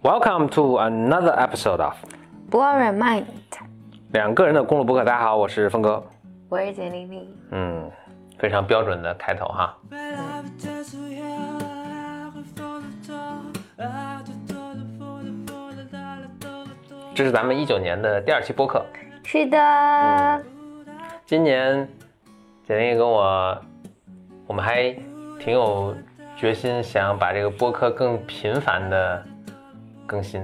Welcome to another episode of Boring Mind，两个人的公路博客。大家好，我是峰哥。我是简丽丽。嗯，非常标准的开头哈。这是咱们一九年的第二期播客。是的，今年简丽丽跟我，我们还挺有决心，想把这个播客更频繁的更新，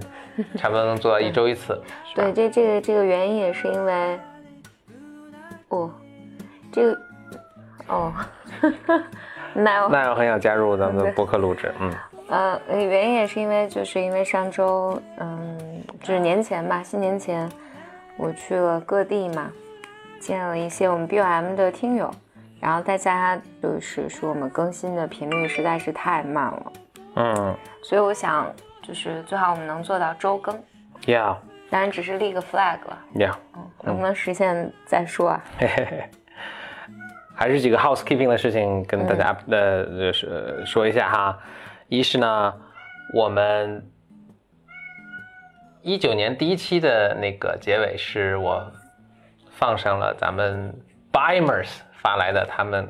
差不多能做到一周一次。对，这这个这个原因也是因为，哦，这个，哦，那我那我很想加入咱们的播客录制，嗯。呃，原因也是因为，就是因为上周，嗯，就是年前吧，新年前，我去了各地嘛，见了一些我们 BOM 的听友，然后大家就是说我们更新的频率实在是太慢了，嗯。所以我想就是最好我们能做到周更，，Yeah。当然只是立个 flag 了，Yeah，嗯，能不能实现再说啊？嘿嘿嘿，还是几个 housekeeping 的事情跟大家呃就是呃说一下哈。一是呢，我们一九年第一期的那个结尾是我放上了咱们 Bimers 发来的他们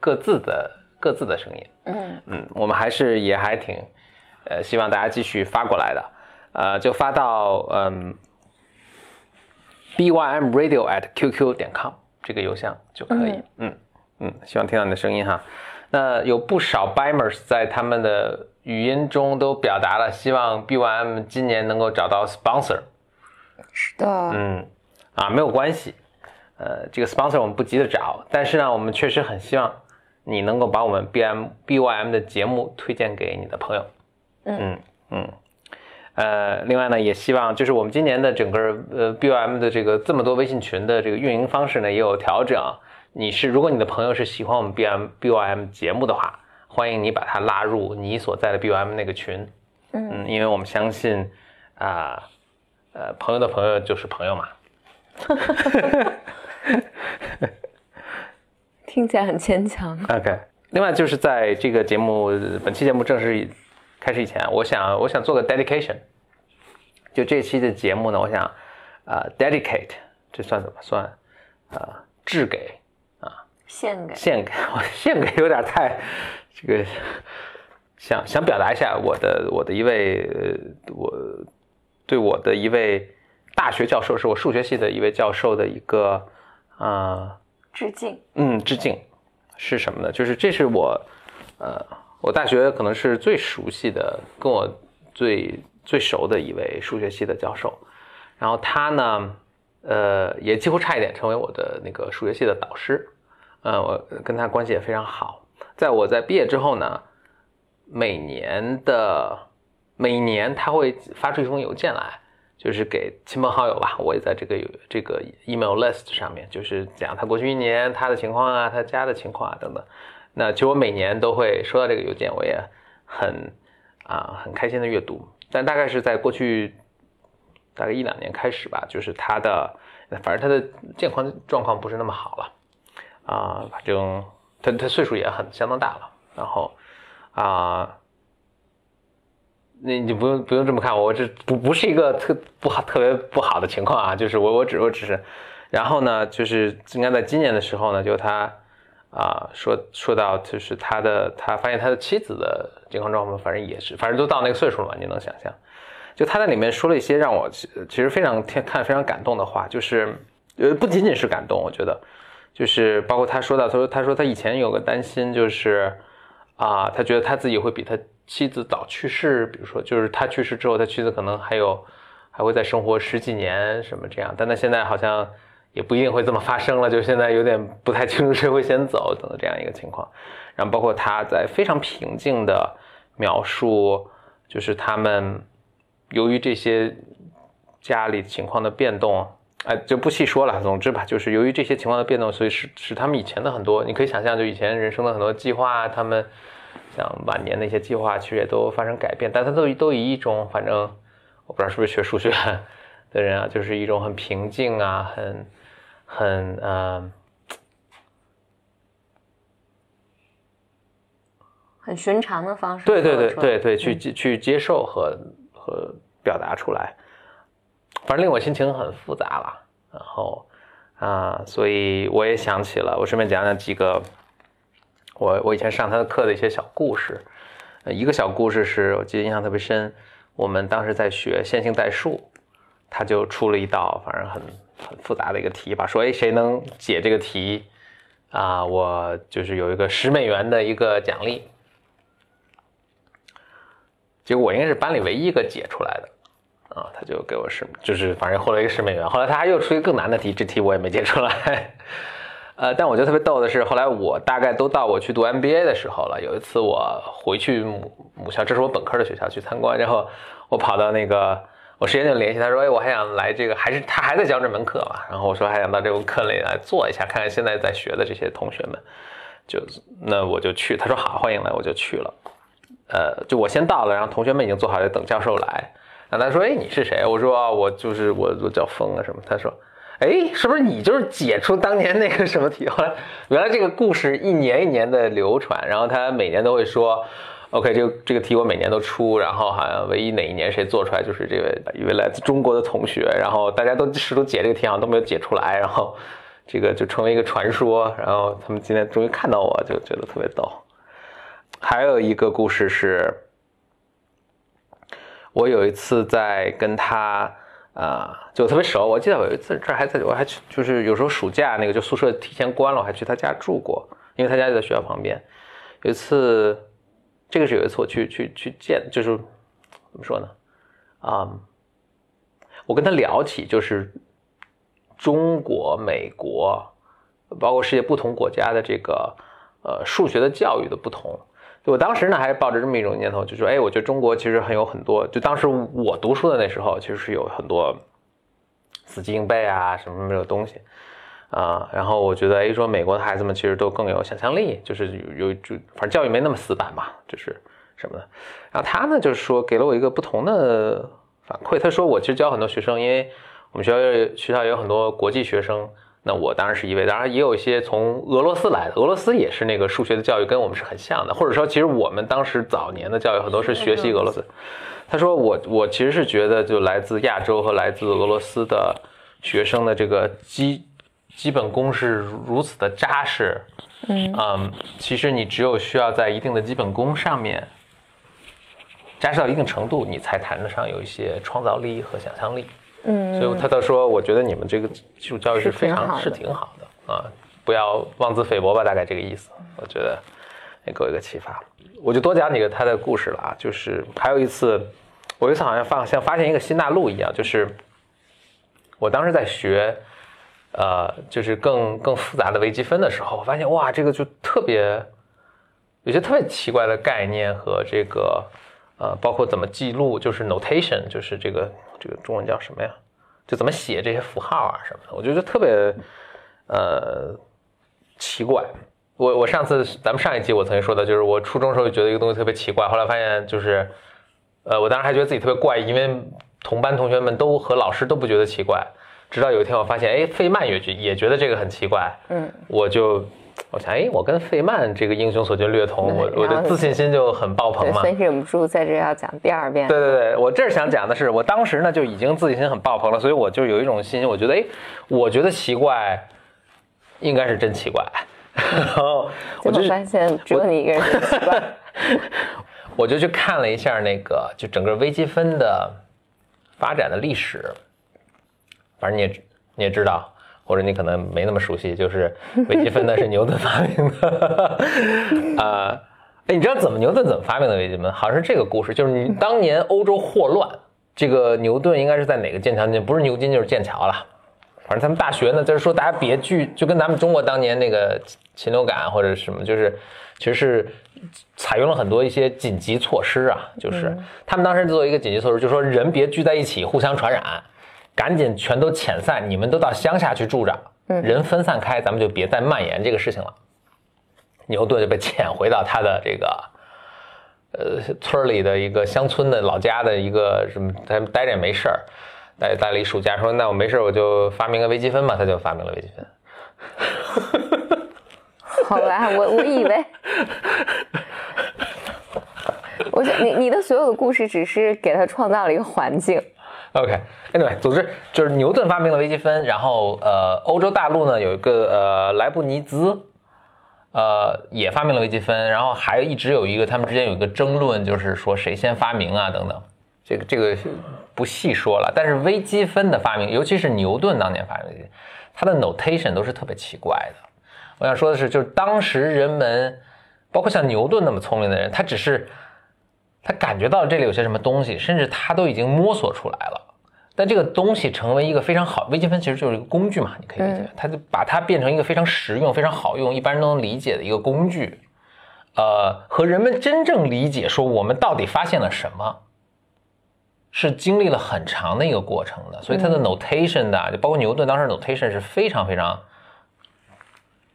各自的各自的声音。嗯。嗯，我们还是也还挺，呃，希望大家继续发过来的，呃，就发到嗯，bym radio at qq 点 com 这个邮箱就可以。嗯嗯希望听到你的声音哈。那有不少 bimers 在他们的语音中都表达了希望 bym 今年能够找到 sponsor。是的，嗯，啊，没有关系，呃，这个 sponsor 我们不急着找，但是呢，我们确实很希望你能够把我们 B M B Y M 的节目推荐给你的朋友。嗯嗯，呃，另外呢，也希望就是我们今年的整个呃 BOM 的这个这么多微信群的这个运营方式呢也有调整。你是如果你的朋友是喜欢我们 BMBOM 节目的话，欢迎你把他拉入你所在的 BOM 那个群。嗯嗯，因为我们相信啊。呃，朋友的朋友就是朋友嘛。听起来很牵强。OK，另外就是在这个节目本期节目正式开始以前，我想我想做个 dedication，就这期的节目呢，我想呃 dedicate，这算怎么算？呃，致给啊献给献给 我献给有点太这个，想想表达一下我的我的一位呃我对我的一位大学教授，是我数学系的一位教授的一个啊。呃致敬。嗯，致敬是什么呢？就是这是我，呃，我大学可能是最熟悉的，跟我最最熟的一位数学系的教授。然后他呢，呃，也几乎差一点成为我的那个数学系的导师。呃，我跟他关系也非常好。在我在毕业之后呢，每年的每年他会发出一封邮件来，就是给亲朋好友吧，我也在这个这个 email list 上面，就是讲他过去一年他的情况啊，他家的情况啊等等。那其实我每年都会收到这个邮件，我也很啊很开心的阅读。但大概是在过去大概一两年开始吧，就是他的反正他的健康状况不是那么好了啊，反正他他岁数也很相当大了，然后啊。那你不用不用这么看我，我这不不是一个特不好特别不好的情况啊，就是我我只我只是，然后呢，就是应该在今年的时候呢，就他啊、说说到就是他的他发现他的妻子的健康状况，反正也是，反正都到那个岁数了，你能想象，就他在里面说了一些让我其其实非常看非常感动的话，就是呃不仅仅是感动，我觉得就是包括他说到他说他说他以前有个担心就是啊、他觉得他自己会比他妻子早去世，比如说就是他去世之后，他妻子可能还有还会再生活十几年什么这样，但他现在好像也不一定会这么发生了，就现在有点不太清楚谁会先走等等这样一个情况。然后包括他在非常平静的描述，就是他们由于这些家里情况的变动，哎，就不细说了。总之吧，就是由于这些情况的变动，所以使使他们以前的很多，你可以想象，就以前人生的很多计划，他们像晚年的一些计划，其实也都发生改变。但他都都以一种，反正我不知道是不是学数学的人啊，就是一种很平静啊，很很呃，很寻常的方式。对对对对对，去接去接受和和和表达出来，反正令我心情很复杂了。然后啊，所以我也想起了，我顺便讲讲几个我我以前上他的课的一些小故事。一个小故事是我记得印象特别深，我们当时在学线性代数，他就出了一道反正很很复杂的一个题吧，说哎谁能解这个题啊，我就是有一个十美元的一个奖励。结果我应该是班里唯一一个解出来的，啊，他就给我十，就是反正获了一个十美元。后来他还又出一个更难的题，这题我也没解出来。呃，但我觉得特别逗的是，后来我大概都到我去读 MBA 的时候了。有一次我回去母母校，这是我本科的学校去参观，然后我跑到那个我时间就联系他说，哎，我还想来这个，还是他还在教这门课嘛？然后我说还想到这个课里来做一下，看看现在在学的这些同学们，就那我就去。他说好，欢迎来，我就去了。呃，就我先到了，然后同学们已经做好了等教授来。然后他说，哎，你是谁？我说我就是我，我叫风啊什么。他说。哎，是不是你就是解出当年那个什么题？后 来原来这个故事一年一年的流传，然后他每年都会说，OK，这个这个题我每年都出，然后好像唯一哪一年谁做出来就是这位一位来自中国的同学，然后大家都试图解这个题，好像都没有解出来，然后这个就成为一个传说，然后他们今天终于看到我就觉得特别逗。还有一个故事是，我有一次在跟他。啊，就特别熟。我记得有一次这还在，我还去，就是有时候暑假那个就宿舍提前关了，我还去他家住过，因为他家就在学校旁边。有一次，这个是有一次我去去去见，就是怎么说呢？啊，我跟他聊起就是中国、美国，包括世界不同国家的这个呃数学的教育的不同。就我当时呢，还是抱着这么一种念头，就说，哎，我觉得中国其实很有很多，就当时我读书的那时候，其实是有很多死记硬背啊，什么什么的东西啊。然后我觉得，哎，说美国的孩子们其实都更有想象力，就是有有就反正教育没那么死板嘛，就是什么的。然后他呢，就是说给了我一个不同的反馈，他说我其实教很多学生，因为我们学校学校有很多国际学生。那我当然是一位，当然也有一些从俄罗斯来的，俄罗斯也是那个数学的教育跟我们是很像的，或者说其实我们当时早年的教育很多是学习俄罗斯。他说我我其实是觉得就来自亚洲和来自俄罗斯的学生的这个基基本功是如此的扎实，嗯嗯，其实你只有需要在一定的基本功上面扎实到一定程度，你才谈得上有一些创造力和想象力。嗯，所以他倒说，我觉得你们这个基础教育是非常是挺好的啊，不要妄自菲薄吧，大概这个意思。我觉得也给我一个启发，我就多讲几个他的故事了啊。就是还有一次，我有一次好像发像发现一个新大陆一样，就是我当时在学，呃，就是更更复杂的微积分的时候，我发现哇，这个就特别有些特别奇怪的概念和这个呃，包括怎么记录，就是 notation，就是这个。这个中文叫什么呀？就怎么写这些符号啊什么的，我觉得特别呃奇怪。我我上次咱们上一集我曾经说的，就是我初中时候就觉得一个东西特别奇怪，后来发现就是呃，我当时还觉得自己特别怪异，因为同班同学们都和老师都不觉得奇怪，直到有一天我发现，哎，费曼也觉也觉得这个很奇怪，嗯，我就。我想，哎，我跟费曼这个英雄所见略同，我我的自信心就很爆棚嘛。所以忍不住在这要讲第二遍。对对对，我这儿想讲的是，我当时呢就已经自信心很爆棚了，所以我就有一种心，我觉得，哎，我觉得奇怪，应该是真奇怪。然后我就发现只有你一个人奇怪。我就去看了一下那个，就整个微积分的发展的历史，反正你也你也知道。或者你可能没那么熟悉，就是微积分呢是牛顿发明的 啊。哎，你知道怎么牛顿怎么发明的微积分？好像是这个故事，就是你当年欧洲霍乱，这个牛顿应该是在哪个剑桥进，不是牛津就是剑桥了。反正他们大学呢，就是说大家别聚，就跟咱们中国当年那个禽流感或者什么，就是其实是采用了很多一些紧急措施啊，就是他们当时做一个紧急措施，就说人别聚在一起互相传染。赶紧全都遣散，你们都到乡下去住着，人分散开，咱们就别再蔓延这个事情了。牛顿就被遣回到他的这个，呃，村里的一个乡村的老家的一个什么，他待着也没事儿，待待了一暑假，说那我没事我就发明个微积分嘛，他就发明了微积分。好吧，我我以为。我想你你的所有的故事只是给他创造了一个环境。OK，Anyway，、总之就是牛顿发明了微积分，然后呃，欧洲大陆呢有一个呃莱布尼兹，呃也发明了微积分，然后还一直有一个他们之间有一个争论，就是说谁先发明啊等等，这个这个不细说了。但是微积分的发明，尤其是牛顿当年发明的，它的 notation 都是特别奇怪的。我想说的是，就是当时人们，包括像牛顿那么聪明的人，他只是他感觉到这里有些什么东西，甚至他都已经摸索出来了。但这个东西成为一个非常好，微积分其实就是一个工具嘛，你可以理解，它就把它变成一个非常实用、非常好用、一般人都能理解的一个工具。呃，和人们真正理解说我们到底发现了什么，是经历了很长的一个过程的。所以它的 notation 的，就包括牛顿当时 notation 是非常非常，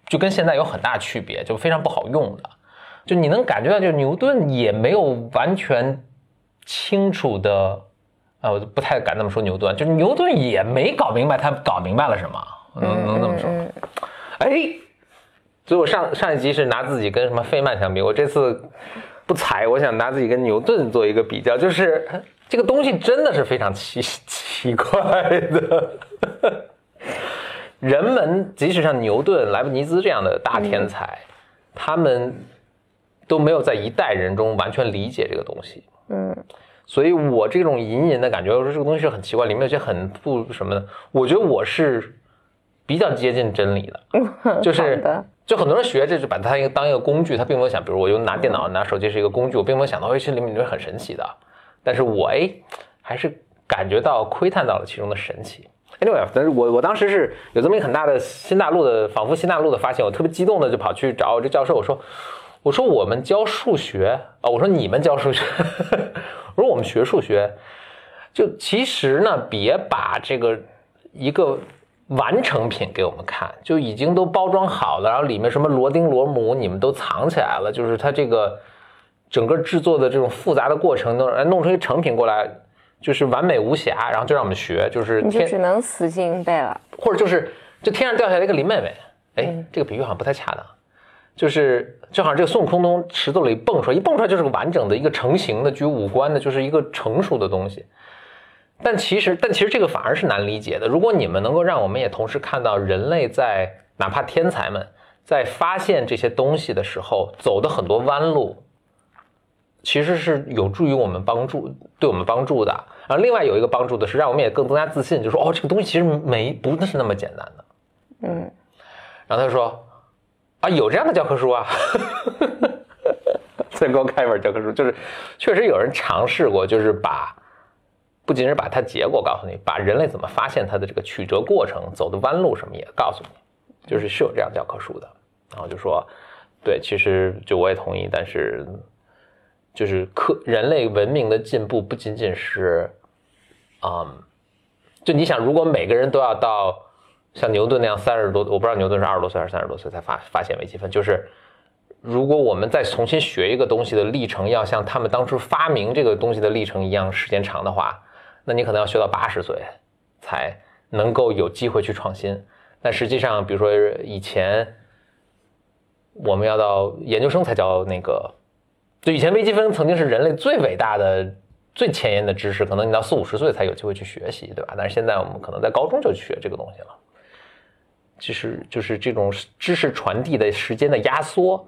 就跟现在有很大区别，就非常不好用的。就你能感觉到，就牛顿也没有完全清楚的。啊，我就不太敢这么说牛顿，就是牛顿也没搞明白他搞明白了什么，能能这么说？哎，所以我上上一集是拿自己跟什么费曼相比，我这次不才，我想拿自己跟牛顿做一个比较，就是这个东西真的是非常奇 奇怪的。人们即使像牛顿、莱布尼兹这样的大天才，他们都没有在一代人中完全理解这个东西。嗯。所以我这种隐隐的感觉，我说这个东西是很奇怪，里面有些很不什么的。我觉得我是比较接近真理的，就是就很多人学这就把它一个当一个工具，他并没有想，比如我用拿电脑、拿手机是一个工具，我并没有想到，哎，这里面里面很神奇的。但是我哎，还是感觉到窥探到了其中的神奇。Anyway，但是我我当时是有这么一个很大的新大陆的，仿佛新大陆的发现，我特别激动的就跑去找我这教授，我说。我说我们教数学啊，我说你们教数学，我说我们学数学，就其实呢，别把这个一个完成品给我们看，就已经都包装好了，然后里面什么螺钉螺母你们都藏起来了，就是它这个整个制作的这种复杂的过程，弄弄出一个成品过来，就是完美无瑕，然后就让我们学，就是你就只能死记硬背了，或者就是就天上掉下来一个林妹妹，哎，这个比喻好像不太恰当。就是就好像这个孙悟空从石头里蹦出来，一蹦出来就是个完整的一个成型的、具有五官的，就是一个成熟的东西。但其实，但其实这个反而是难理解的。如果你们能够让我们也同时看到人类在哪怕天才们在发现这些东西的时候走的很多弯路，其实是有助于我们帮助，对我们帮助的。然后另外有一个帮助的是，让我们也更增加自信，就说哦，这个东西其实没不是那么简单的。嗯，然后他说。啊，有这样的教科书啊！再给我看一本教科书，就是确实有人尝试过，就是把不仅是把它结果告诉你，把人类怎么发现它的这个曲折过程、走的弯路什么也告诉你，就是是有这样教科书的。然后就说，对，其实就我也同意，但是就是科人类文明的进步不仅仅是，嗯，就你想，如果每个人都要到。像牛顿那样三十多，我不知道牛顿是二十多岁还是三十多岁才发发现微积分。就是如果我们再重新学一个东西的历程，要像他们当初发明这个东西的历程一样时间长的话，那你可能要学到八十岁才能够有机会去创新。但实际上，比如说以前我们要到研究生才教那个，就以前微积分曾经是人类最伟大的、最前沿的知识，可能你到四五十岁才有机会去学习，对吧？但是现在我们可能在高中就学这个东西了。其实就是这种知识传递的时间的压缩，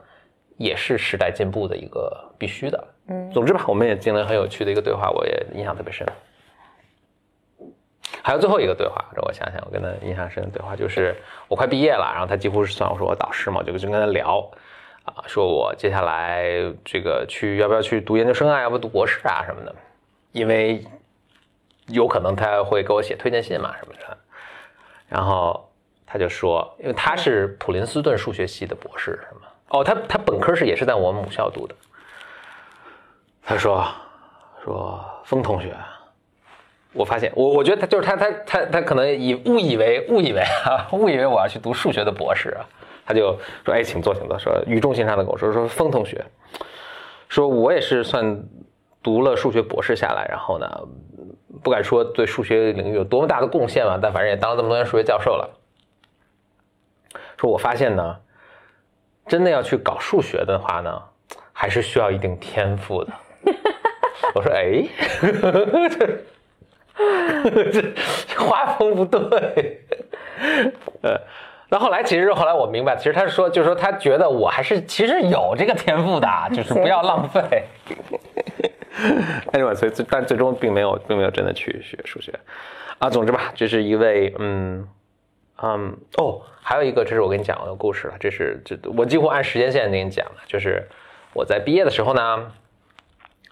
也是时代进步的一个必须的。嗯，总之吧，我们也进了很有趣的一个对话，我也印象特别深。还有最后一个对话，让我想想，我跟他印象深的对话就是我快毕业了，然后他几乎是算我说我导师嘛，就就跟他聊啊，说我接下来这个去要不要去读研究生啊，要不读博士啊什么的，因为有可能他会给我写推荐信嘛什么的，然后。他就说，因为他是普林斯顿数学系的博士，是吗？哦，他他本科是也是在我们母校读的。他说，说风同学，我发现我我觉得他就是他他他他可能以误以为误以为啊误以为我要去读数学的博士啊，他就说哎，请坐，请坐。说语重心长的跟我说说风同学，说我也是算读了数学博士下来，然后呢，不敢说对数学领域有多么大的贡献吧，但反正也当了这么多年数学教授了。说，我发现呢，真的要去搞数学的话呢，还是需要一定天赋的。我说哎，这 这画风不对，呃。那后来，其实后来我明白，其实他是说，就是说他觉得我还是其实有这个天赋的，就是不要浪费。anyway，所以但最终并没有，并没有真的去学数学啊。总之吧，这是一位，嗯嗯哦，还有一个，这是我跟你讲过的故事了。这是这我几乎按时间线给你讲的，就是我在毕业的时候呢，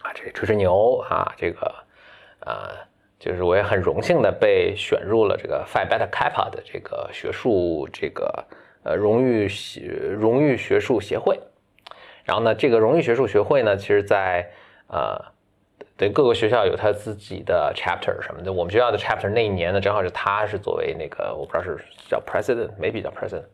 啊，这吹吹牛啊，这个啊。就是我也很荣幸的被选入了这个 Phi Beta Kappa 的这个学术这个呃荣誉学荣誉学术协会，然后呢，这个荣誉学术学会呢，其实在呃对各个学校有他自己的 chapter 什么的。我们学校的 chapter 那一年呢，正好是他是作为那个我不知道是叫 president，maybe 叫 president，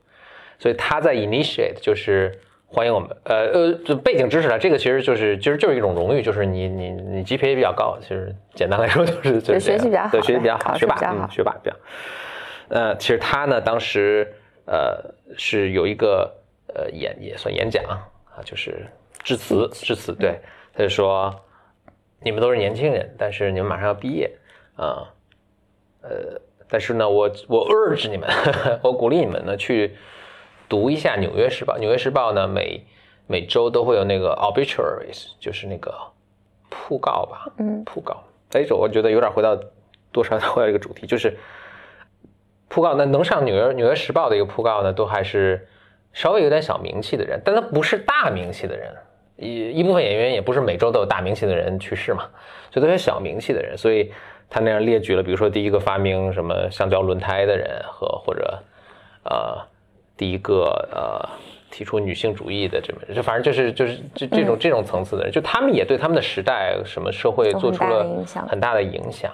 所以他在 initiate 就是。欢迎我们，呃呃，就背景知识了，这个其实就是，其实就是一种荣誉，就是你你你 GPA 比较高，其实简单来说就是就是学习比较好，对学习比较好，学霸，嗯，学霸比较。呃，其实他呢，当时呃是有一个呃演也算演讲啊，就是致辞致辞，对，他就说你们都是年轻人，但是你们马上要毕业啊，呃，但是呢，我我 urge 你们，我鼓励你们呢去。读一下《纽约时报》，《纽约时报》呢每每周都会有那个 obituaries，就是那个讣告吧，嗯，讣告。哎，这我觉得有点回到多少 回到一个主题，就是讣告。那能上《纽约纽约时报》的一个讣告呢，都还是稍微有点小名气的人，但他不是大名气的人。一一部分演员也不是每周都有大名气的人去世嘛，所以都是小名气的人。所以他那样列举了，比如说第一个发明什么橡胶轮胎的人和或者呃。第一个呃，提出女性主义的这么，就反正就是就是这这种这种层次的人，就他们也对他们的时代什么社会做出了很大的影响。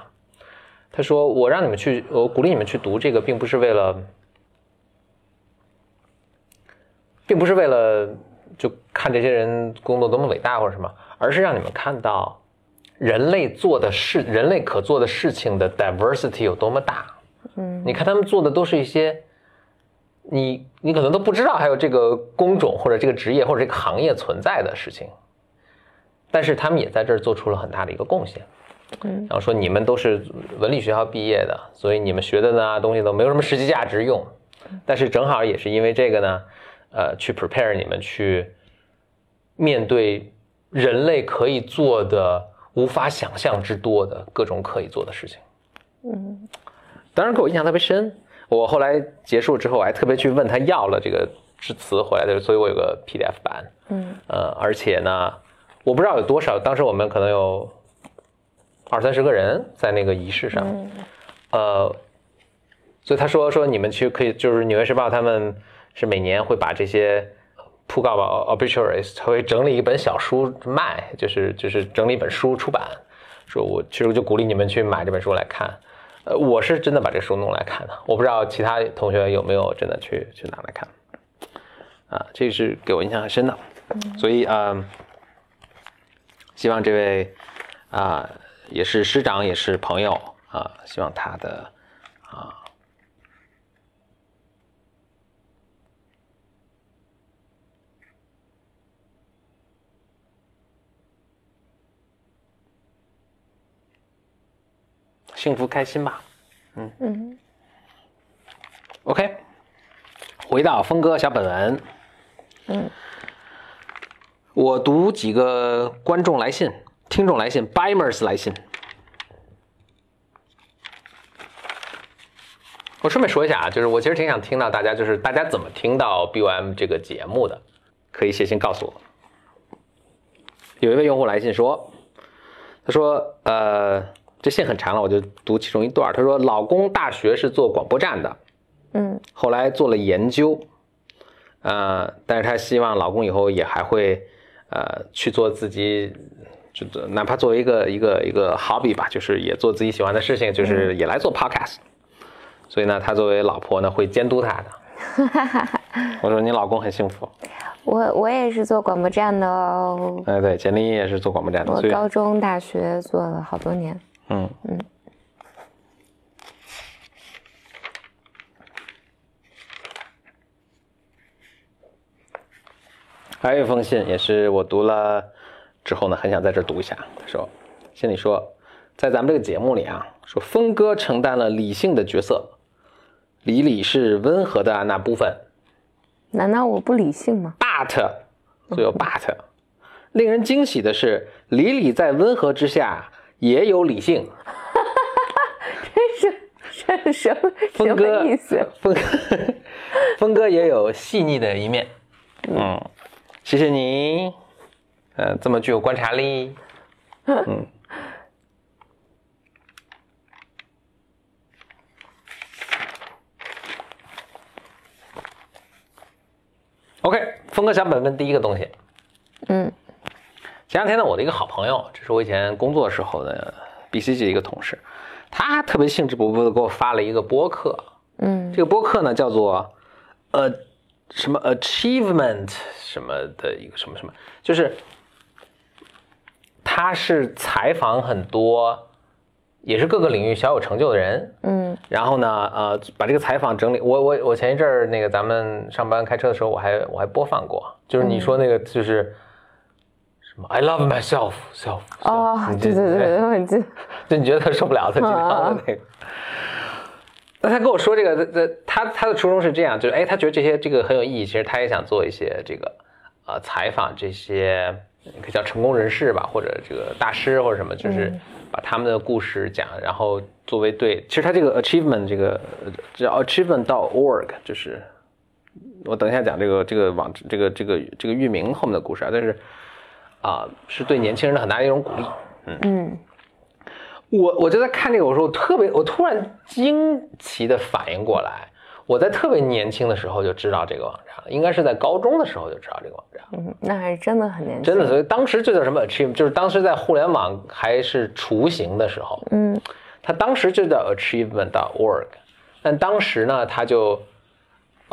他说：“我让你们去，我鼓励你们去读这个，并不是为了，并不是为了就看这些人工作多么伟大或者什么，而是让你们看到人类做的事，人类可做的事情的 diversity 有多么大。嗯，你看他们做的都是一些。”你你可能都不知道还有这个工种或者这个职业或者这个行业存在的事情，但是他们也在这儿做出了很大的一个贡献。嗯，然后说你们都是文理学校毕业的，所以你们学的呢东西都没有什么实际价值用，但是正好也是因为这个呢，呃，去 prepare 你们去面对人类可以做的无法想象之多的各种可以做的事情。嗯，当然给我印象特别深。我后来结束之后，我还特别去问他要了这个致辞回来的，所以我有个 PDF 版。嗯，呃，而且呢，我不知道有多少，当时我们可能有二三十个人在那个仪式上。呃，所以他说说你们去可以，就是《纽约时报》他们是每年会把这些讣告吧 obituaries，他会整理一本小书卖，就是就是整理一本书出版。说我其实我就鼓励你们去买这本书来看。呃，我是真的把这书弄来看的，我不知道其他同学有没有真的去去拿来看，啊，这是给我印象很深的，所以啊，希望这位啊也是师长也是朋友啊，希望他的啊幸福开心吧，嗯嗯，OK，回到峰哥小本文，嗯，我读几个观众来信、听众来信、Bimers 来信。我顺便说一下啊，就是我其实挺想听到大家，就是大家怎么听到 BOM 这个节目的，可以写信告诉我。有一位用户来信说，他说，呃。这信很长了，我就读其中一段。他说：“老公大学是做广播站的，嗯，后来做了研究，呃，但是他希望老公以后也还会，呃，去做自己，就哪怕作为一个一个一个 hobby 吧，就是也做自己喜欢的事情，就是也来做 podcast。所以呢，他作为老婆呢，会监督他的。我说你老公很幸福。我我也是做广播站的哦。哎，对，简历也是做广播站的。我高中、大学做了好多年。”嗯嗯，还有一封信，也是我读了之后呢，很想在这读一下。他说：“信里说，在咱们这个节目里啊，说峰哥承担了理性的角色，李李是温和的那部分。难道我不理性吗？But，所以有 but。令人惊喜的是，李李在温和之下也有理性。这是这是什么什么意思？峰哥，峰哥也有细腻的一面。嗯，谢谢你，嗯，这么具有观察力。嗯。OK，峰哥想本问第一个东西。嗯，前两天呢，我的一个好朋友，这是我以前工作时候的 BCG 的一个同事，他特别兴致勃勃的给我发了一个播客。嗯，这个播客呢叫做呃什么 Achievement 什么的一个什么什么，就是他是采访很多。也是各个领域小有成就的人，嗯，然后呢，呃，把这个采访整理，我我我前一阵儿那个咱们上班开车的时候，我还我还播放过，就是你说那个就是什么？I love myself self，哦，对对对，我记，就你觉得他受不了他经常的那个，那他跟我说这个，他他他的初衷是这样，就是哎，他觉得这些这个很有意义，其实他也想做一些这个呃采访这些可以叫成功人士吧，或者这个大师或者什么，就是。把他们的故事讲，然后作为对，其实他这个 achievement 这个叫 achievement 到 org，就是我等一下讲这个这个网这个这个这个域名后面的故事啊，但是啊是对年轻人的很大的一种鼓励。嗯嗯，我我就在看这个，我说我特别，我突然惊奇的反应过来。我在特别年轻的时候就知道这个网站了，应该是在高中的时候就知道这个网站。嗯，那还是真的很年轻。真的，所以当时就叫什么 achieve，就是当时在互联网还是雏形的时候。嗯，它当时就叫 achievement.org，但当时呢，它就，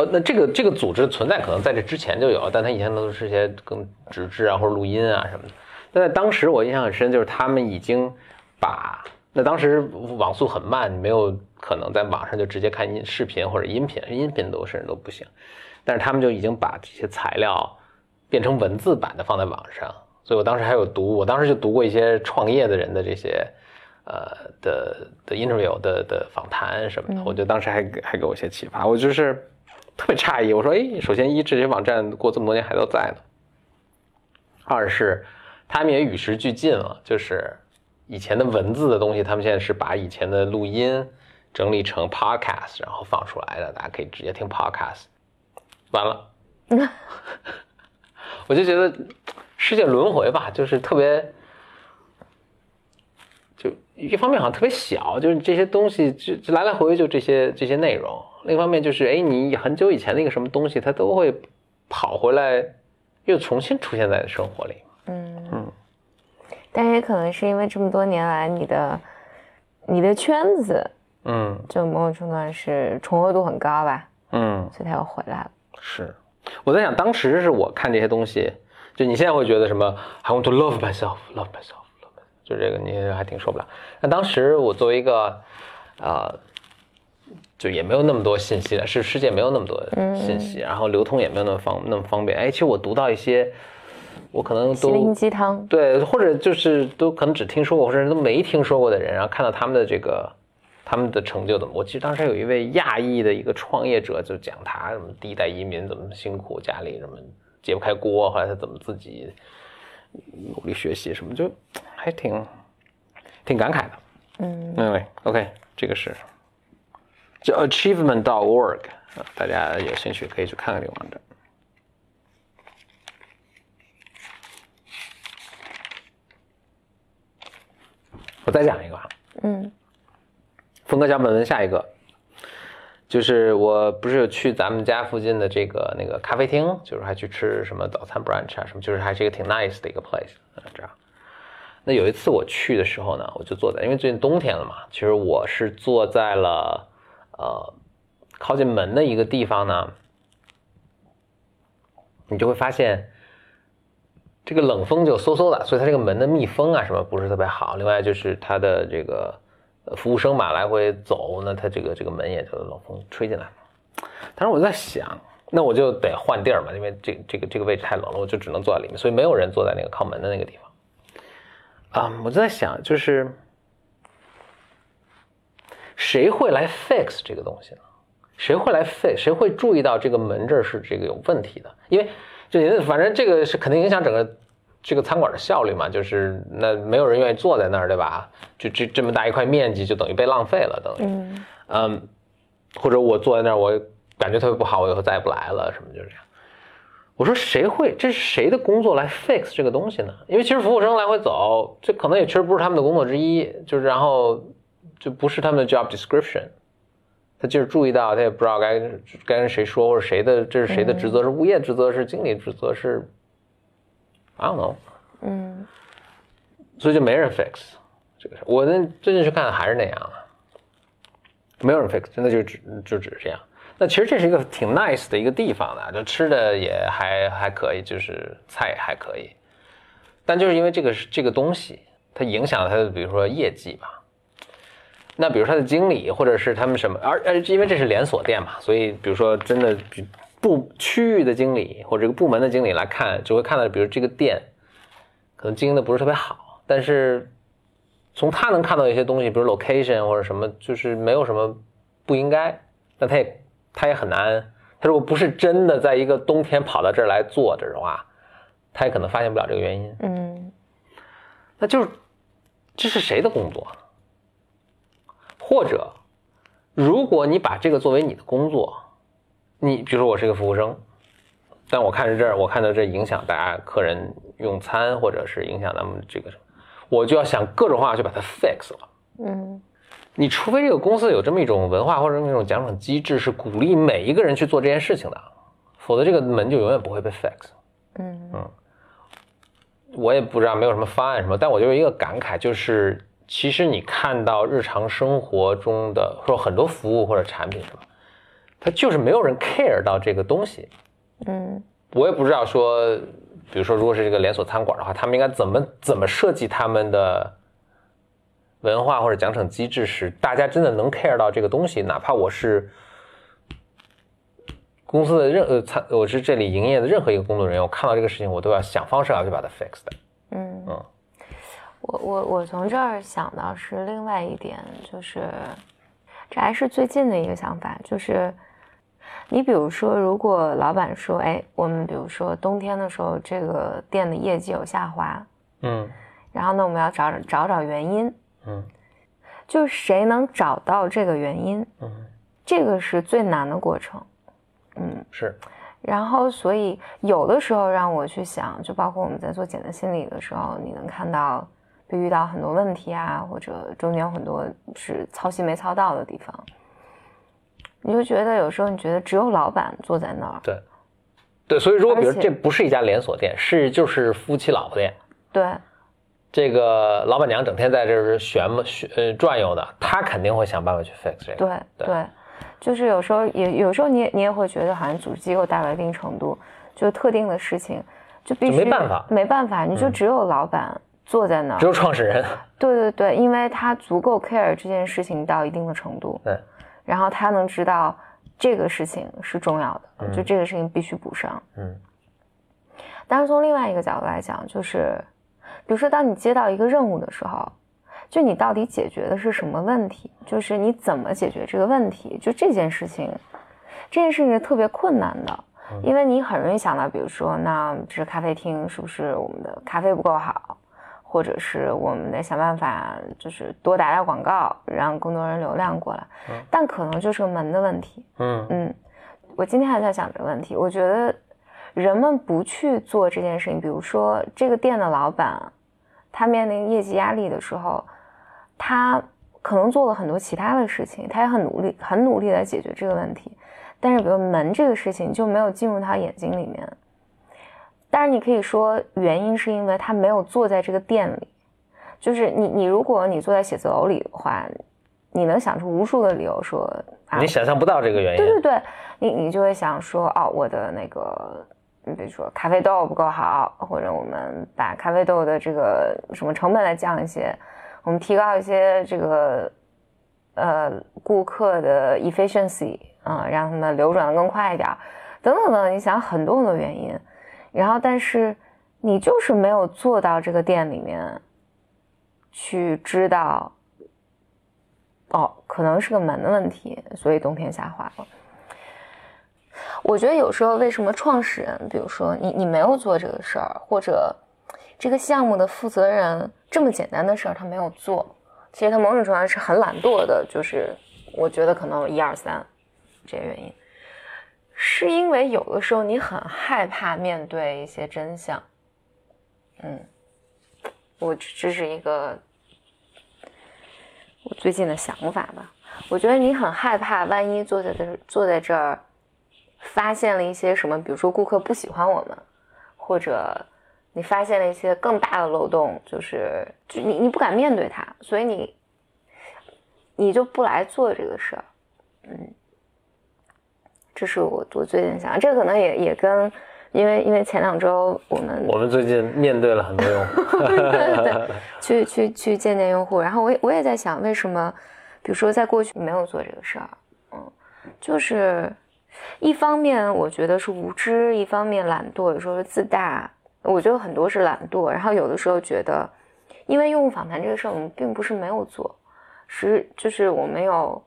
呃，那这个这个组织存在可能在这之前就有，但它以前都是些更纸质啊或者录音啊什么的。但在当时我印象很深，就是他们已经把。那当时网速很慢，你没有可能在网上就直接看音视频或者音频，音频都甚至都不行。但是他们就已经把这些材料变成文字版的放在网上，所以我当时还有读，我当时就读过一些创业的人的这些呃的的 interview 的的访谈什么的，我觉得当时还还给我一些启发。我就是特别诧异，我说哎，首先一这些网站过这么多年还都在呢，二是他们也与时俱进了，就是。以前的文字的东西，他们现在是把以前的录音整理成 podcast，然后放出来的，大家可以直接听 podcast。完了，我就觉得世界轮回吧，就是特别，就一方面好像特别小，就是这些东西就来来回回就这些这些内容；另一方面就是，哎，你很久以前的一个什么东西，它都会跑回来，又重新出现在生活里。嗯嗯。但也可能是因为这么多年来，你的你的圈子，嗯，就某种程度上是重合度很高吧，嗯，所以它又回来了。是，我在想，当时是我看这些东西，就你现在会觉得什么？I want to love myself, love myself, love myself，就这个你还挺受不了。那当时我作为一个，呃，就也没有那么多信息了，是世界没有那么多信息，然后流通也没有那么方那么方便。哎，其实我读到一些。我可能都心灵鸡汤对，或者就是都可能只听说过，或者都没听说过的人，然后看到他们的这个他们的成就怎么？我记得当时有一位亚裔的一个创业者就讲他什么第一代移民怎么辛苦，家里什么揭不开锅，后来他怎么自己努力学习什么，就还挺挺感慨的。嗯，对，OK，这个是叫 achievement.org，大家有兴趣可以去看看这个网站。我再讲一个，嗯，峰哥讲本文下一个，就是我不是有去咱们家附近的这个那个咖啡厅，就是还去吃什么早餐 brunch 啊什么，就是还是一个挺 nice 的一个 place 啊这样。那有一次我去的时候呢，我就坐在，因为最近冬天了嘛，其实我是坐在了呃靠近门的一个地方呢，你就会发现。这个冷风就嗖嗖的，所以它这个门的密封啊什么不是特别好。另外就是它的这个服务生嘛来回走，那它这个这个门也就冷风吹进来。当时我就在想，那我就得换地儿嘛，因为这这个这个位置太冷了，我就只能坐在里面，所以没有人坐在那个靠门的那个地方。啊，我就在想，就是谁会来 fix 这个东西呢？谁会来 fix？谁会注意到这个门这儿是这个有问题的？因为这反正这个是肯定影响整个这个餐馆的效率嘛，就是那没有人愿意坐在那儿，对吧？就这这么大一块面积就等于被浪费了，等于嗯嗯，或者我坐在那儿，我感觉特别不好，我以后再也不来了，什么就是这样。我说谁会？这是谁的工作来 fix 这个东西呢？因为其实服务生来回走，这可能也确实不是他们的工作之一，就是然后就不是他们的 job description。他就是注意到，他也不知道该该跟谁说，或者谁的这是谁的职责，是物业职责，是经理职责，是 I don't know，嗯所以就没人 fix 这个事。我那最近去看还是那样啊，没有人 fix，真的就只就只是这样。那其实这是一个挺 nice 的一个地方的，就吃的也还还可以，就是菜也还可以，但就是因为这个是这个东西，它影响了它的比如说业绩吧。那比如他的经理或者是他们什么，而而因为这是连锁店嘛，所以比如说真的部区域的经理或者这个部门的经理来看，就会看到，比如这个店可能经营的不是特别好，但是从他能看到一些东西，比如 location 或者什么，就是没有什么不应该，那他也他也很难。他如果不是真的在一个冬天跑到这儿来坐着的话，他也可能发现不了这个原因。嗯那就是这是谁的工作？或者，如果你把这个作为你的工作，你比如说我是一个服务生，但我看着这儿，我看到这影响大家客人用餐，或者是影响咱们这个什么，我就要想各种办法去把它 fix 了。嗯你除非这个公司有这么一种文化或者这么一种奖惩机制，是鼓励每一个人去做这件事情的，否则这个门就永远不会被 fix。嗯我也不知道没有什么方案什么，但我就有一个感慨，就是其实你看到日常生活中的说很多服务或者产品什么，它就是没有人 care 到这个东西。嗯我也不知道说，比如说如果是这个连锁餐馆的话，他们应该怎么怎么设计他们的文化或者奖惩机制，使大家真的能 care 到这个东西，哪怕我是。公司的任呃餐，我是这里营业的任何一个工作人员，我看到这个事情，我都要想方设法去把它 fix 的。我我我从这儿想到是另外一点，就是这还是最近的一个想法，就是你比如说，如果老板说，哎，我们比如说冬天的时候，这个店的业绩有下滑，嗯。然后呢，我们要找找找原因，嗯。就是谁能找到这个原因，嗯，这个是最难的过程。嗯。是，然后，所以有的时候让我去想，就包括我们在做简单心理的时候，你能看到会遇到很多问题啊，或者中间有很多是操心没操到的地方，你就觉得有时候你觉得只有老板坐在那儿，对，对，所以如果比如这不是一家连锁店，是就是夫妻老婆店，对。这个老板娘整天在这儿旋嘛旋呃转悠的，她肯定会想办法去 fix 这个。对对。对，就是有时候也有时候你也你也会觉得好像组织机构大到一定程度，就特定的事情就必就须没办法。没办法，你就嗯。只有老板坐在那儿只，有创始人。对对对，因为他足够 care 这件事情到一定的程度，对，然后他能知道这个事情是重要的，就这个事情必须补上。嗯但是从另外一个角度来讲，就是比如说当你接到一个任务的时候，就你到底解决的是什么问题？就是你怎么解决这个问题？就这件事情，这件事情是特别困难的。因为你很容易想到，比如说，那这是咖啡厅，是不是我们的咖啡不够好，或者是我们得想办法，就是多打打广告，让更多人流量过来。但可能就是个门的问题。嗯嗯，我今天还在想这个问题，我觉得人们不去做这件事情，比如说这个店的老板，他面临业绩压力的时候，他可能做了很多其他的事情，他也很努力，很努力来解决这个问题，但是比如门这个事情就没有进入他眼睛里面。当然，你可以说原因是因为他没有坐在这个店里，就是你你如果你坐在写字楼里的话，你能想出无数的理由说啊，你想象不到这个原因。对对对，你你就会想说，哦，我的那个，你比如说咖啡豆不够好，或者我们把咖啡豆的这个什么成本来降一些，我们提高一些这个呃顾客的 efficiency 啊、让他们流转的更快一点儿，等等等，你想很多很多原因，然后但是你就是没有做到这个店里面，去知道，哦，可能是个门的问题，所以冬天下滑了。我觉得有时候为什么创始人，比如说你你没有做这个事儿，或者这个项目的负责人这么简单的事儿他没有做，其实他某种程度上是很懒惰的，就是我觉得可能一二三这些原因，是因为有的时候你很害怕面对一些真相，嗯，我这是一个我最近的想法吧，我觉得你很害怕，万一坐在这坐在这儿。发现了一些什么？比如说顾客不喜欢我们，或者你发现了一些更大的漏洞，就是就你你不敢面对它，所以你你就不来做这个事儿。嗯，这是我我最近想，这可能也也跟因为因为前两周我们我们最近面对了很多用户，对对，去去去见见用户，然后我也我也在想，为什么比如说在过去没有做这个事儿？嗯，就是。一方面我觉得是无知，一方面懒惰，有时候是自大。我觉得很多是懒惰，然后有的时候觉得，因为用户访谈这个事儿，我们并不是没有做，是就是我们有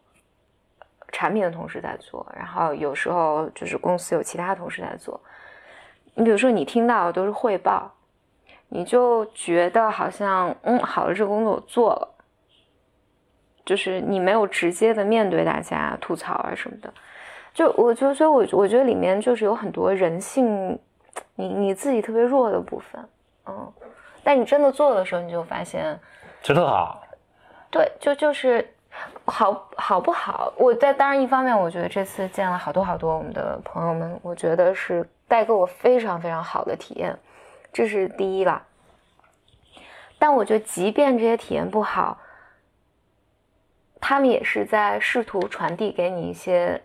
产品的同事在做，然后有时候就是公司有其他同事在做。你比如说，你听到的都是汇报，你就觉得好像嗯，好了，这个工作我做了，就是你没有直接的面对大家吐槽啊什么的。就我觉得，所以，我我觉得里面就是有很多人性，你你自己特别弱的部分，嗯，但你真的做的时候，你就发现，真的好，对，就就是好好不好？我在当然一方面，我觉得这次见了好多好多我们的朋友们，我觉得是带给我非常非常好的体验，这是第一了。但我觉得，即便这些体验不好，他们也是在试图传递给你一些。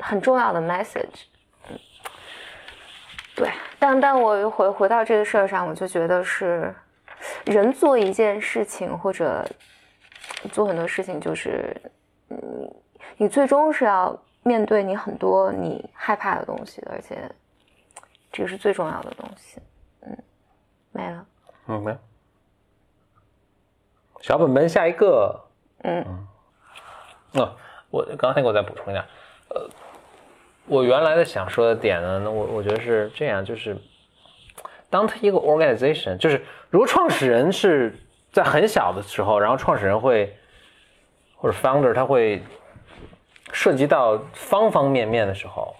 很重要的 message，对，但但我又回回到这个事儿上，我就觉得是人做一件事情或者做很多事情，就是你你最终是要面对你很多你害怕的东西的，而且这个是最重要的东西，嗯，没了，嗯，没了，小本本下一个，嗯，哦，我刚才给我再补充一下，呃。我原来的想说的点呢，那我我觉得是这样，就是当他一个 organization，就是如果创始人是在很小的时候，然后创始人会或者 founder 他会涉及到方方面面的时候，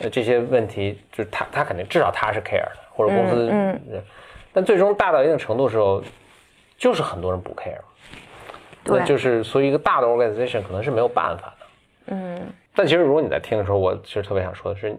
呃这些问题就是他他肯定至少他是 care 的，或者公司，嗯，但最终大到一定程度的时候，就是很多人不 care，那，就是所以一个大的 organization 可能是没有办法的，嗯。但其实，如果你在听的时候，我其实特别想说的是，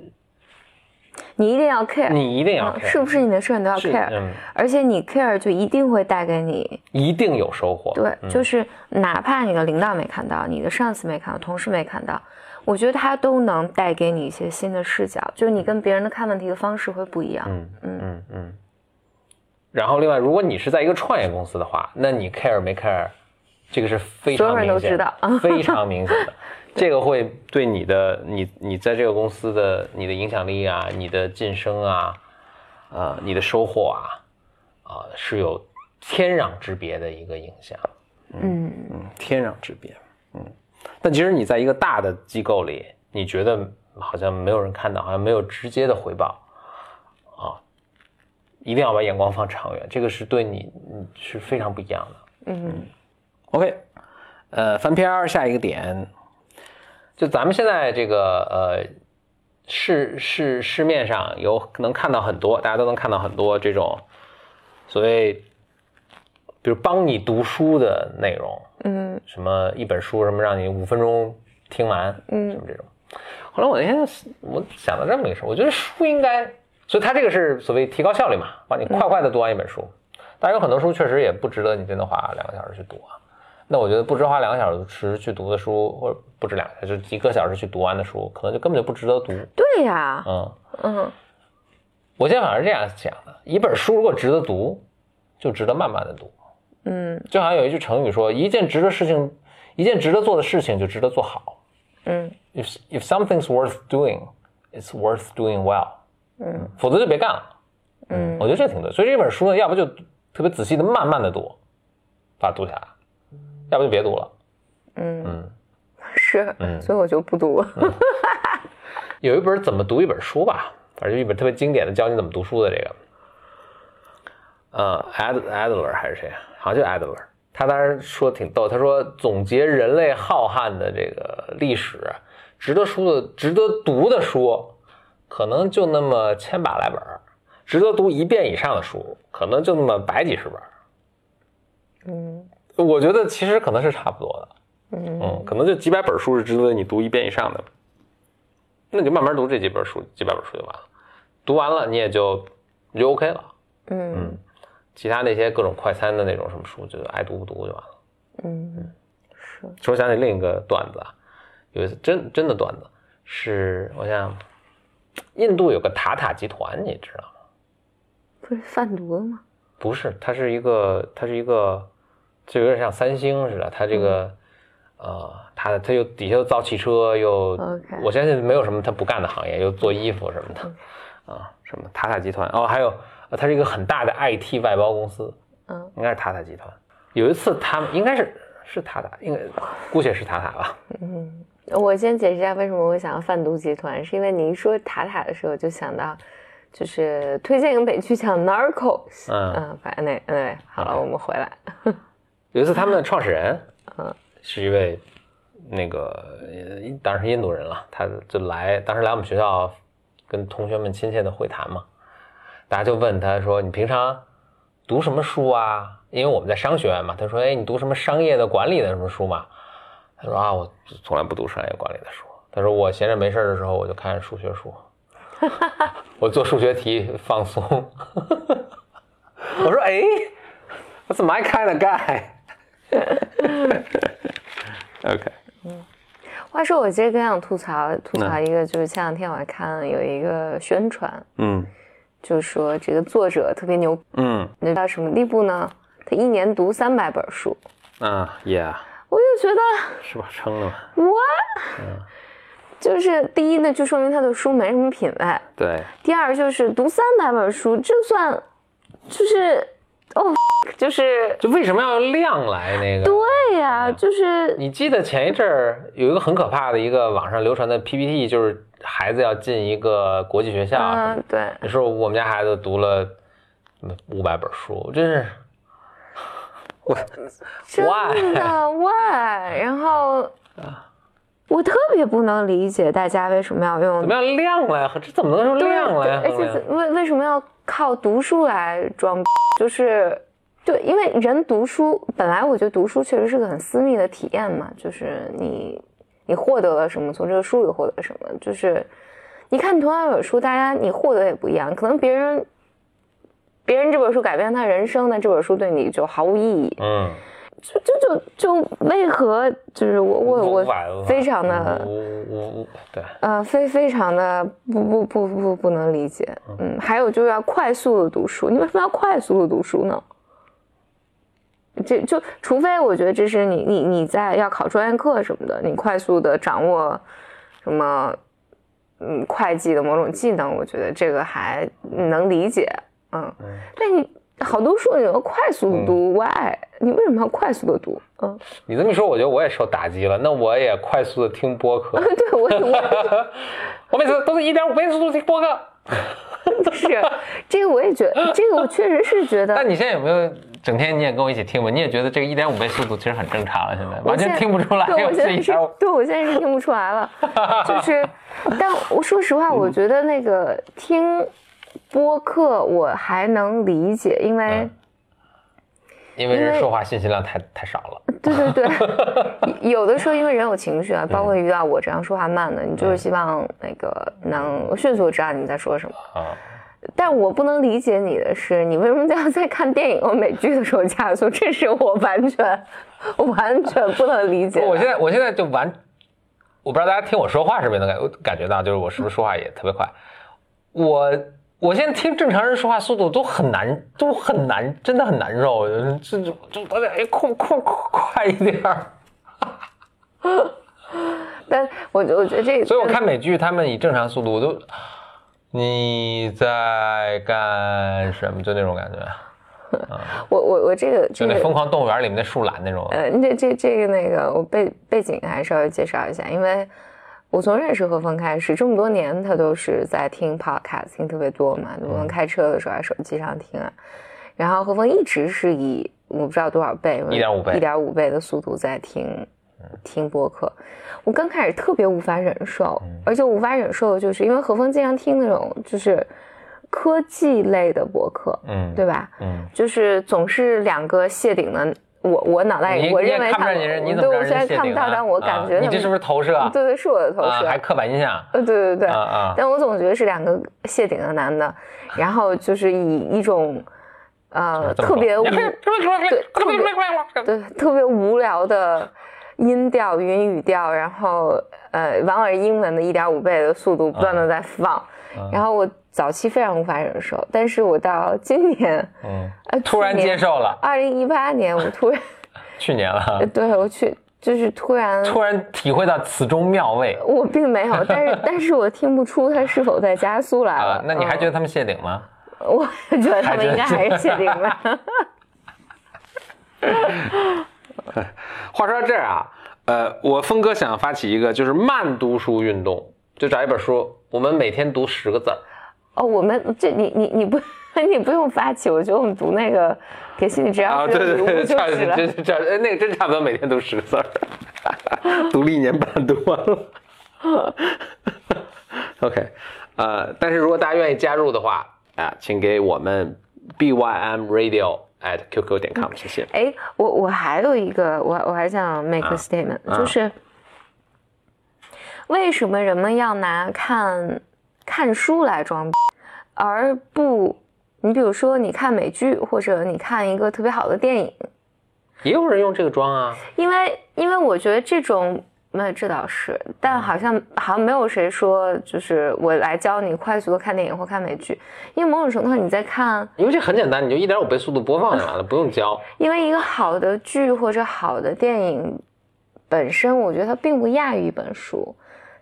你一定要 care，你一定要 care，是不是你的事你都要 care，嗯，而且你 care 就一定会带给你一定有收获，对，就是哪怕你的领导没看到，你的上司没看到，同事没看到，我觉得他都能带给你一些新的视角，就是你跟别人的看问题的方式会不一样，嗯嗯。嗯嗯。然后，另外，如果你是在一个创业公司的话，那你 care 没 care，这个是非常明显，非常明显的。这个会对你的你你在这个公司的你的影响力啊，你的晋升啊，呃，你的收获啊，啊，是有天壤之别的一个影响。嗯嗯，天壤之别。嗯，但其实你在一个大的机构里，你觉得好像没有人看到，好像没有直接的回报啊，一定要把眼光放长远，这个是对你是非常不一样的。嗯，OK，呃，翻篇儿下一个点。就咱们现在这个呃市市市面上有能看到很多，大家都能看到很多这种所谓，比如帮你读书的内容，嗯，什么一本书什么让你五分钟听完，嗯，什么这种。后来我那天我想到这么一个事我觉得书应该，所以它这个是所谓提高效率嘛，帮你快快的读完一本书。但是有很多书确实也不值得你真的花两个小时去读啊。那我觉得不值花两个小时去读的书，或者不止两个，就一个小时去读完的书，可能就根本就不值得读。对呀，嗯嗯，我现在反而是这样想的：一本书如果值得读，就值得慢慢的读。嗯，就好像有一句成语说，一件值得事情，一件值得做的事情就值得做好。嗯，if if something's worth doing, it's worth doing well。嗯，否则就别干了。嗯，我觉得这挺对。所以这本书呢，要不就特别仔细的慢慢的读，把它读下来，要不就别读了。嗯嗯，是，嗯所以我就不读。有一本怎么读一本书吧，反正就一本特别经典的教你怎么读书的这个，呃，Ad Adler 还是谁？好像就 Adler。他当时说挺逗，他说总结人类浩瀚的这个历史，值得书的、值得读的书，可能就那么千把来本儿值得读一遍以上的书，可能就那么百几十本儿嗯我觉得其实可能是差不多的。嗯嗯，可能就几百本书是值得你读一遍以上的，那你就慢慢读这几本书，几百本书就完了。读完了你也就你就 OK 了。嗯其他那些各种快餐的那种什么书，就爱读不读就完了。嗯，是，说想起另一个段子啊，有一次真真的段子，是我想印度有个塔塔集团，你知道吗？不是贩毒的吗？不是，它是一个，它是一个，就有点像三星似的。它这个，呃，它它又底下又造汽车，又我相信没有什么它不干的行业，又做衣服什么的，啊，什么塔塔集团哦，还有呃它是一个很大的 IT 外包公司，嗯应该是塔塔集团。有一次他们应该是是塔塔，应该姑且是塔塔吧，嗯，我先解释一下为什么我想要贩毒集团，是因为你一说塔塔的时候，就想到就是推荐一个美剧叫《Narcos》。嗯，嗯，反正那对，好了，我们回来。有一次他们的创始人，嗯是一位那个呃当然是印度人了，他就来，当时来我们学校跟同学们亲切的会谈嘛，大家就问他说：“你平常读什么书啊？”因为我们在商学院嘛，他说：“哎，你读什么商业的、管理的什么书嘛？”他说：“啊，我从来不读商业管理的书。”他说：“我闲着没事的时候，我就看数学书，我做数学题放松。”我说：“哎，That's my kind of guy。”OK，嗯话说，我其实更想吐槽吐槽一个，就是前两天我还看有一个宣传，嗯。就说这个作者特别牛，嗯。牛到什么地步呢？他一年读三百本书，啊，Yeah，我就觉得是吧？撑了嘛？我，就是第一呢，就说明他的书没什么品味；对，第二就是读三百本书，这算就是 哦，就是就为什么要用量来那个？对呀、就是你记得前一阵儿有一个很可怕的一个网上流传的 PPT，就是孩子要进一个国际学校，嗯，对，你说我们家孩子读了五百本书，真是我真 why 的 why？然后 我特别不能理解大家为什么要用怎么样量来？这怎么能用对量来对而且？为为什么要靠读书来装？就是对，因为人读书本来我觉得读书确实是个很私密的体验嘛，就是你你获得了什么，从这个书里获得了什么，就是你看同样一本书，大家你获得也不一样，可能别人。别人这本书改变他人生，那这本书对你就毫无意义。嗯，就就就就为何就是我我我非常的无无无对，呃，非非常的不不不不不能理解，嗯，还有就是要快速的读书，你为什么要快速的读书呢？这就除非我觉得这是你你你在要考专业课什么的，你快速的掌握什么嗯会计的某种技能，我觉得这个还能理解，嗯，但你好多书你要快速的读，why？你为什么要快速的读？嗯，你这么一说，我觉得我也受打击了。那我也快速的听播客，对我我 我每次都是一点五倍速度听播客。是这个我也觉得，这个我确实是觉得 那。你现在有没有整天你也跟我一起听吧？你也觉得这个一点五倍速度其实很正常了，现在完全听不出来对，我现在是对我现在是听不出来了。就是，但我说实话，我觉得那个听播客我还能理解，因为嗯因为人说话信息量太太少了。对对对，有的时候因为人有情绪啊，包括遇到我这样说话慢的，你就是希望那个能迅速知道你在说什么。啊，但我不能理解你的是，你为什么要在看电影或美剧的时候加速？这是我完全完全不能理解的。我现在我现在就完，我不知道大家听我说话是不是能感感觉到，就是我是不是说话也特别快。我我现在听正常人说话速度都很难，都很难，真的很难受。这就就我得哎快快快快一点。但我我觉得这，所以我看美剧，他们以正常速度，我都你在干什么？就那种感觉。我我我这个就那《疯狂动物园》里面的树懒那种。呃，这这这个那个，我背背景还稍微介绍一下，因为我从认识何峰开始，这么多年他都是在听 podcast，听特别多嘛，我们开车的时候，还手机上听啊。然后何峰一直是以我不知道多少倍，一点五倍，一点五倍的速度在听听播客。我刚开始特别无法忍受，而且无法忍受的就是因为何峰经常听那种就是科技类的博客，嗯，对吧？嗯，就是总是两个谢顶的，我我脑袋里我认为他们，对，我现在看不到，但我感觉你这是不是投射？对对，是我的投射，还刻板印象。呃，对对对，但我总觉得是两个谢顶的男的，然后就是以一种呃特别无对特别对特别无聊的。音调、云语调，然后呃，往往是英文的一点五倍的速度不断的在放，然后我早期非常无法忍受，但是我到今年，嗯，突然接受了。二零一八年，我突然，去年了，对我去就是突然突然体会到此中妙味。我并没有，但是 但是我听不出它是否在加速来了。那你还觉得他们谢顶吗？我觉得他们应该还是谢顶吧。话说到这儿啊，呃，我峰哥想发起一个就是慢读书运动，就找一本书，我们每天读十个字儿。哦，我们这你你你不 你不用发起，我觉得我们读那个给心理治疗师读就是了。这这那个真差不多每天读十个字儿，读了一年半读完了。OK，呃，但是如果大家愿意加入的话啊，请给我们 BYM Radio。at qq 点 com，谢谢。哎，我我还有一个，我我还想 make a statement，就是为什么人们要拿看看书来装逼，而不你比如说你看美剧或者你看一个特别好的电影，也有人用这个装啊。因为因为我觉得这种。那这倒是，但好像好像没有谁说，就是我来教你快速的看电影或看美剧，因为某种程度上你在看，因为这很简单，你就一点五倍速度播放就完了，不用教。因为一个好的剧或者好的电影本身，我觉得它并不亚于一本书，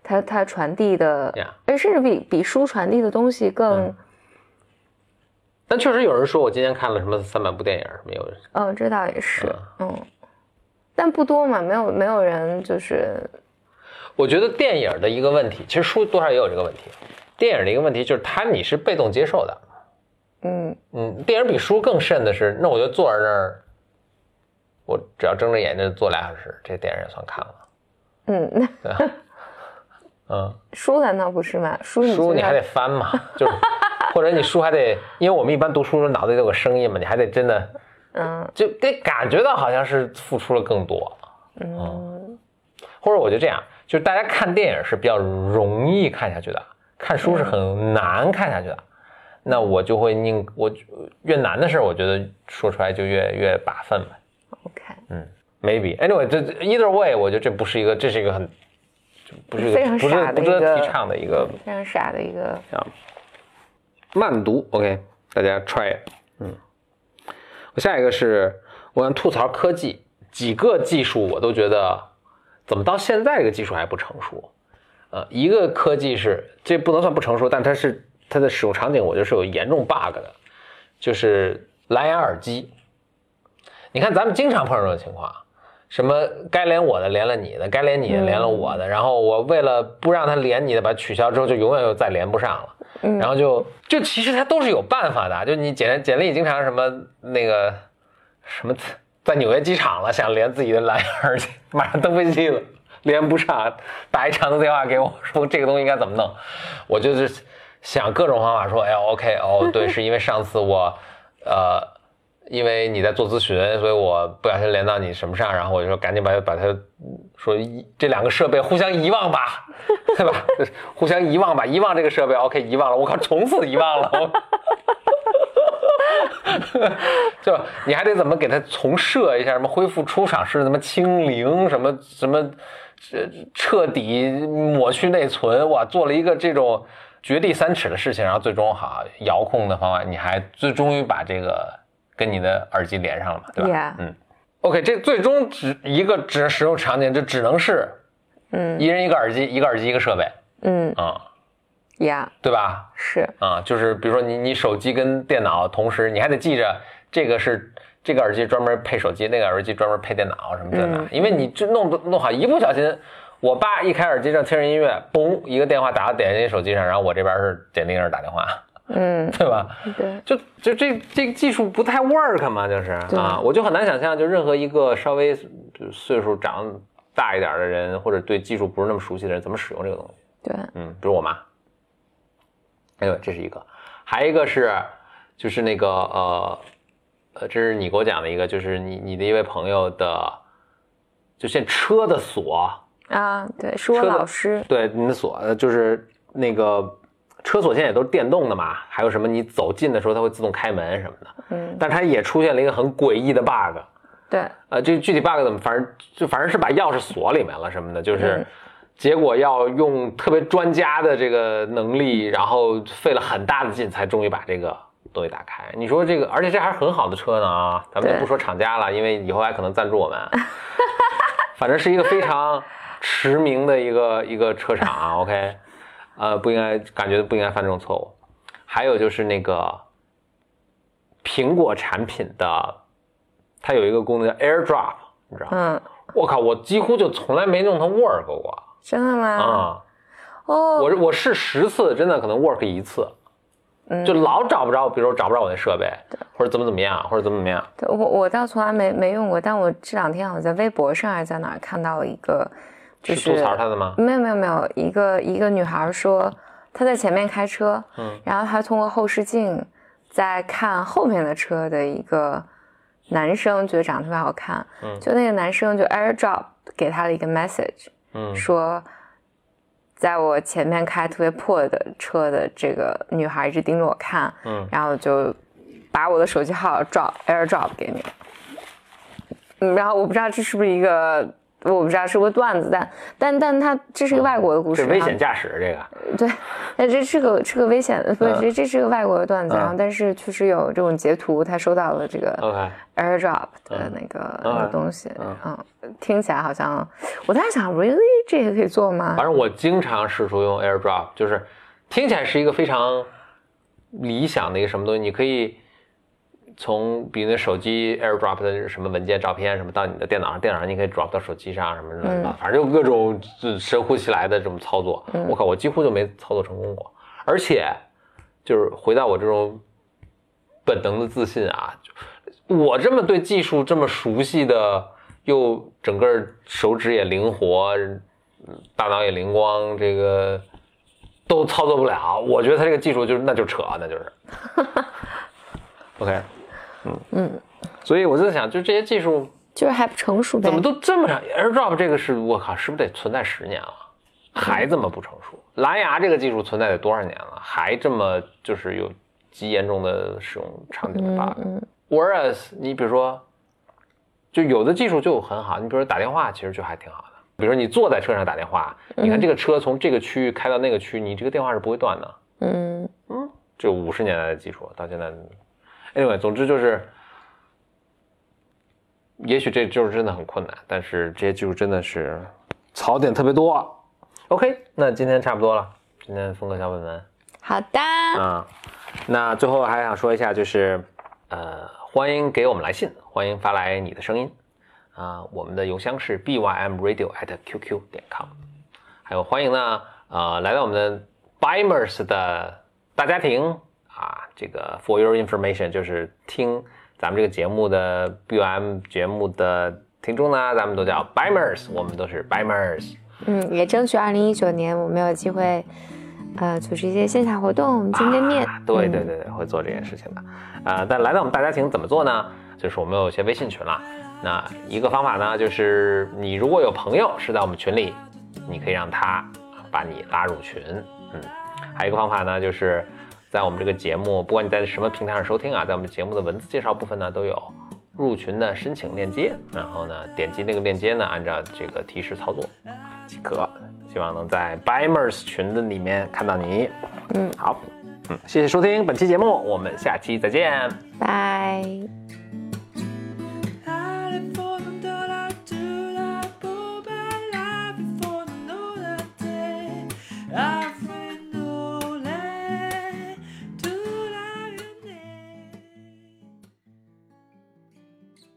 它它传递的，哎，甚至比比书传递的东西更。但确实有人说我今天看了什么三百部电影，没有？嗯，这倒也是，嗯。但不多嘛，没有没有人就是。我觉得电影的一个问题，其实书多少也有这个问题。电影的一个问题就是它你是被动接受的。嗯嗯，电影比书更甚的是，那我就坐在那儿，我只要睁着眼睛坐俩小时，这电影也算看了。嗯，对。嗯，书难道不是吗？书书你还得翻嘛，就是或者你书还得，因为我们一般读书时候脑子里有个声音嘛，你还得真的。嗯，就得感觉到好像是付出了更多，嗯，或者我就这样，就是大家看电影是比较容易看下去的，看书是很难看下去的，那我就会宁我越难的事我觉得说出来就越越把分呗。OK，嗯，Maybe，Anyway，这 Either way，我觉得这不是一个，这是一个很不是非常傻的一个提倡的一个非常傻的一个慢读。OK，大家 try，嗯。我下一个是我想吐槽科技，几个技术我都觉得怎么到现在这个技术还不成熟？呃，一个科技是这不能算不成熟，但它是它的使用场景我觉得是有严重 bug 的，就是蓝牙耳机。你看咱们经常碰到这种情况，什么该连我的连了你的，该连你的连了我的，然后我为了不让他连你的，把它取消之后就永远又再连不上了。然后就就其实他都是有办法的，就你简简历经常什么那个什么在纽约机场了，想连自己的蓝牙耳机，马上登飞机了，连不上，打一长途电话给我 说这个东西应该怎么弄，我就是想各种方法说，哎，OK，哦，对，是因为上次我呃。因为你在做咨询，所以我不小心连到你什么上，然后我就说赶紧把把它说这两个设备互相遗忘吧，对吧？互相遗忘吧，遗忘这个设备，OK，遗忘了。我靠，从此遗忘了，就你还得怎么给它重设一下，什么恢复出厂是什么清零，什么什么彻彻底抹去内存，哇，做了一个这种掘地三尺的事情，然后最终好遥控的方法，你还最终于把这个。跟你的耳机连上了嘛，对吧？嗯，OK，这最终只一个只使用场景，就只能是，嗯，一人一个耳机，一个耳机一个设备，嗯。啊，Yeah，对吧？是。啊，就是比如说你你手机跟电脑同时，你还得记着这个是这个耳机专门配手机，那个耳机专门配电脑什么的因为你这弄弄好，一不小心，我爸一开耳机正听着音乐，嘣，一个电话打到点进手机上，然后我这边是点那个人打电话，嗯，对吧？对，就就这这个技术不太 work 嘛，就是啊，我就很难想象，就任何一个稍微岁数长大一点的人，或者对技术不是那么熟悉的人，怎么使用这个东西？对，嗯，比如我妈。哎呦，这是一个，还一个是，就是那个呃呃，这是你给我讲的一个，就是你你的一位朋友的，就现车的锁，啊，对，是我车老师，对，你的锁呃就是那个车锁现在也都是电动的嘛，还有什么你走近的时候它会自动开门什么的，嗯，但它也出现了一个很诡异的 bug，对，呃，这个具体 bug 怎么，反正就反正是把钥匙锁里面了什么的，就是嗯。结果要用特别专家的这个能力，然后费了很大的劲才终于把这个东西打开。你说这个，而且这还是很好的车呢啊，咱们就不说厂家了，因为以后还可能赞助我们。反正是一个非常驰名的一个一个车厂啊，OK，呃，不应该感觉不应该犯这种错误。还有就是那个苹果产品的，它有一个功能叫 AirDrop，你知道吗？嗯，我靠，我几乎就从来没弄它 work 过真的吗？啊！哦，我我试十次，真的可能 work 一次，嗯就老找不着，比如说找不着我那设备，或者怎么怎么样，或者怎么怎么样。对我我倒从来没没用过，但我这两天好像在微博上还是在哪儿看到了一个，就是吐槽他的吗？没有没有没有，一个一个女孩说她在前面开车，嗯，然后她通过后视镜在看后面的车的一个男生，觉得长得特别好看，嗯就那个男生就 AirDrop 给她了一个 message，嗯说。在我前面开特别破的车的这个女孩一直盯着我看，嗯然后就把我的手机号 drop AirDrop 给你，嗯，然后我不知道这是不是一个，我不知道是不是段子，但但但它这是个外国的故事，然后这危险驾驶这个，对，那这是个是个危险的，不是嗯这这是个外国的段子，嗯然后但是确实有这种截图，他收到了这个 OK，AirDrop 的那个那个嗯东西，嗯嗯，听起来好像我在想，really 这也可以做吗反？正我经常试图用 AirDrop，就是听起来是一个非常理想的一个什么东西，你可以从比如那手机 AirDrop 的什么文件、照片什么到你的电脑上，电脑上你可以 drop 到手机上什么的，嗯反正就各种就神乎其来的这种操作。嗯我靠，我几乎就没操作成功过，而且就是回到我这种本能的自信啊，我这么对技术这么熟悉的，又整个手指也灵活，大脑也灵光，这个都操作不了。我觉得他这个技术就是那就扯，那就是。OK，嗯嗯，所以我就在想，就这些技术就是还不成熟呗怎么。都这么长？AirDrop 这个是我靠，是不是得存在十年了？还这么不成熟？蓝牙这个技术存在得多少年了？还这么就是有极严重的使用场景的 bug？、嗯 Whereas 你比如说，就有的技术就很好，你比如说打电话，其实就还挺好的。比如说你坐在车上打电话，你看这个车从这个区域开到那个区，你这个电话是不会断的。嗯这五十年代的技术到现在，anyway，总之就是，也许这就是真的很困难，但是这些技术真的是槽点特别多。OK，那今天差不多了，今天峰哥小本本。好的，啊，那最后还想说一下，就是呃，欢迎给我们来信，欢迎发来你的声音啊，我们的邮箱是 bymradio at qq 点 com，还有欢迎呢，呃，来到我们的 Bymers 的大家庭啊，这个 for your information 就是听咱们这个节目的 BUM 节目的听众呢，咱们都叫 Bimers，我们都是 Bimers。嗯，也争取二零一九年我们有机会，呃，组织一些线下活动，见见面。啊对对嗯对对，会做这件事情的。啊，但来到我们大家庭怎么做呢？就是我们有一些微信群了。那一个方法呢，就是你如果有朋友是在我们群里，你可以让他把你拉入群。嗯，还有一个方法呢，就是在我们这个节目，不管你在什么平台上收听啊，在我们节目的文字介绍部分呢，都有入群的申请链接。然后呢，点击那个链接呢，按照这个提示操作即可。希望能在 Bimers 群的里面看到你。嗯，好，嗯，谢谢收听本期节目，我们下期再见。拜。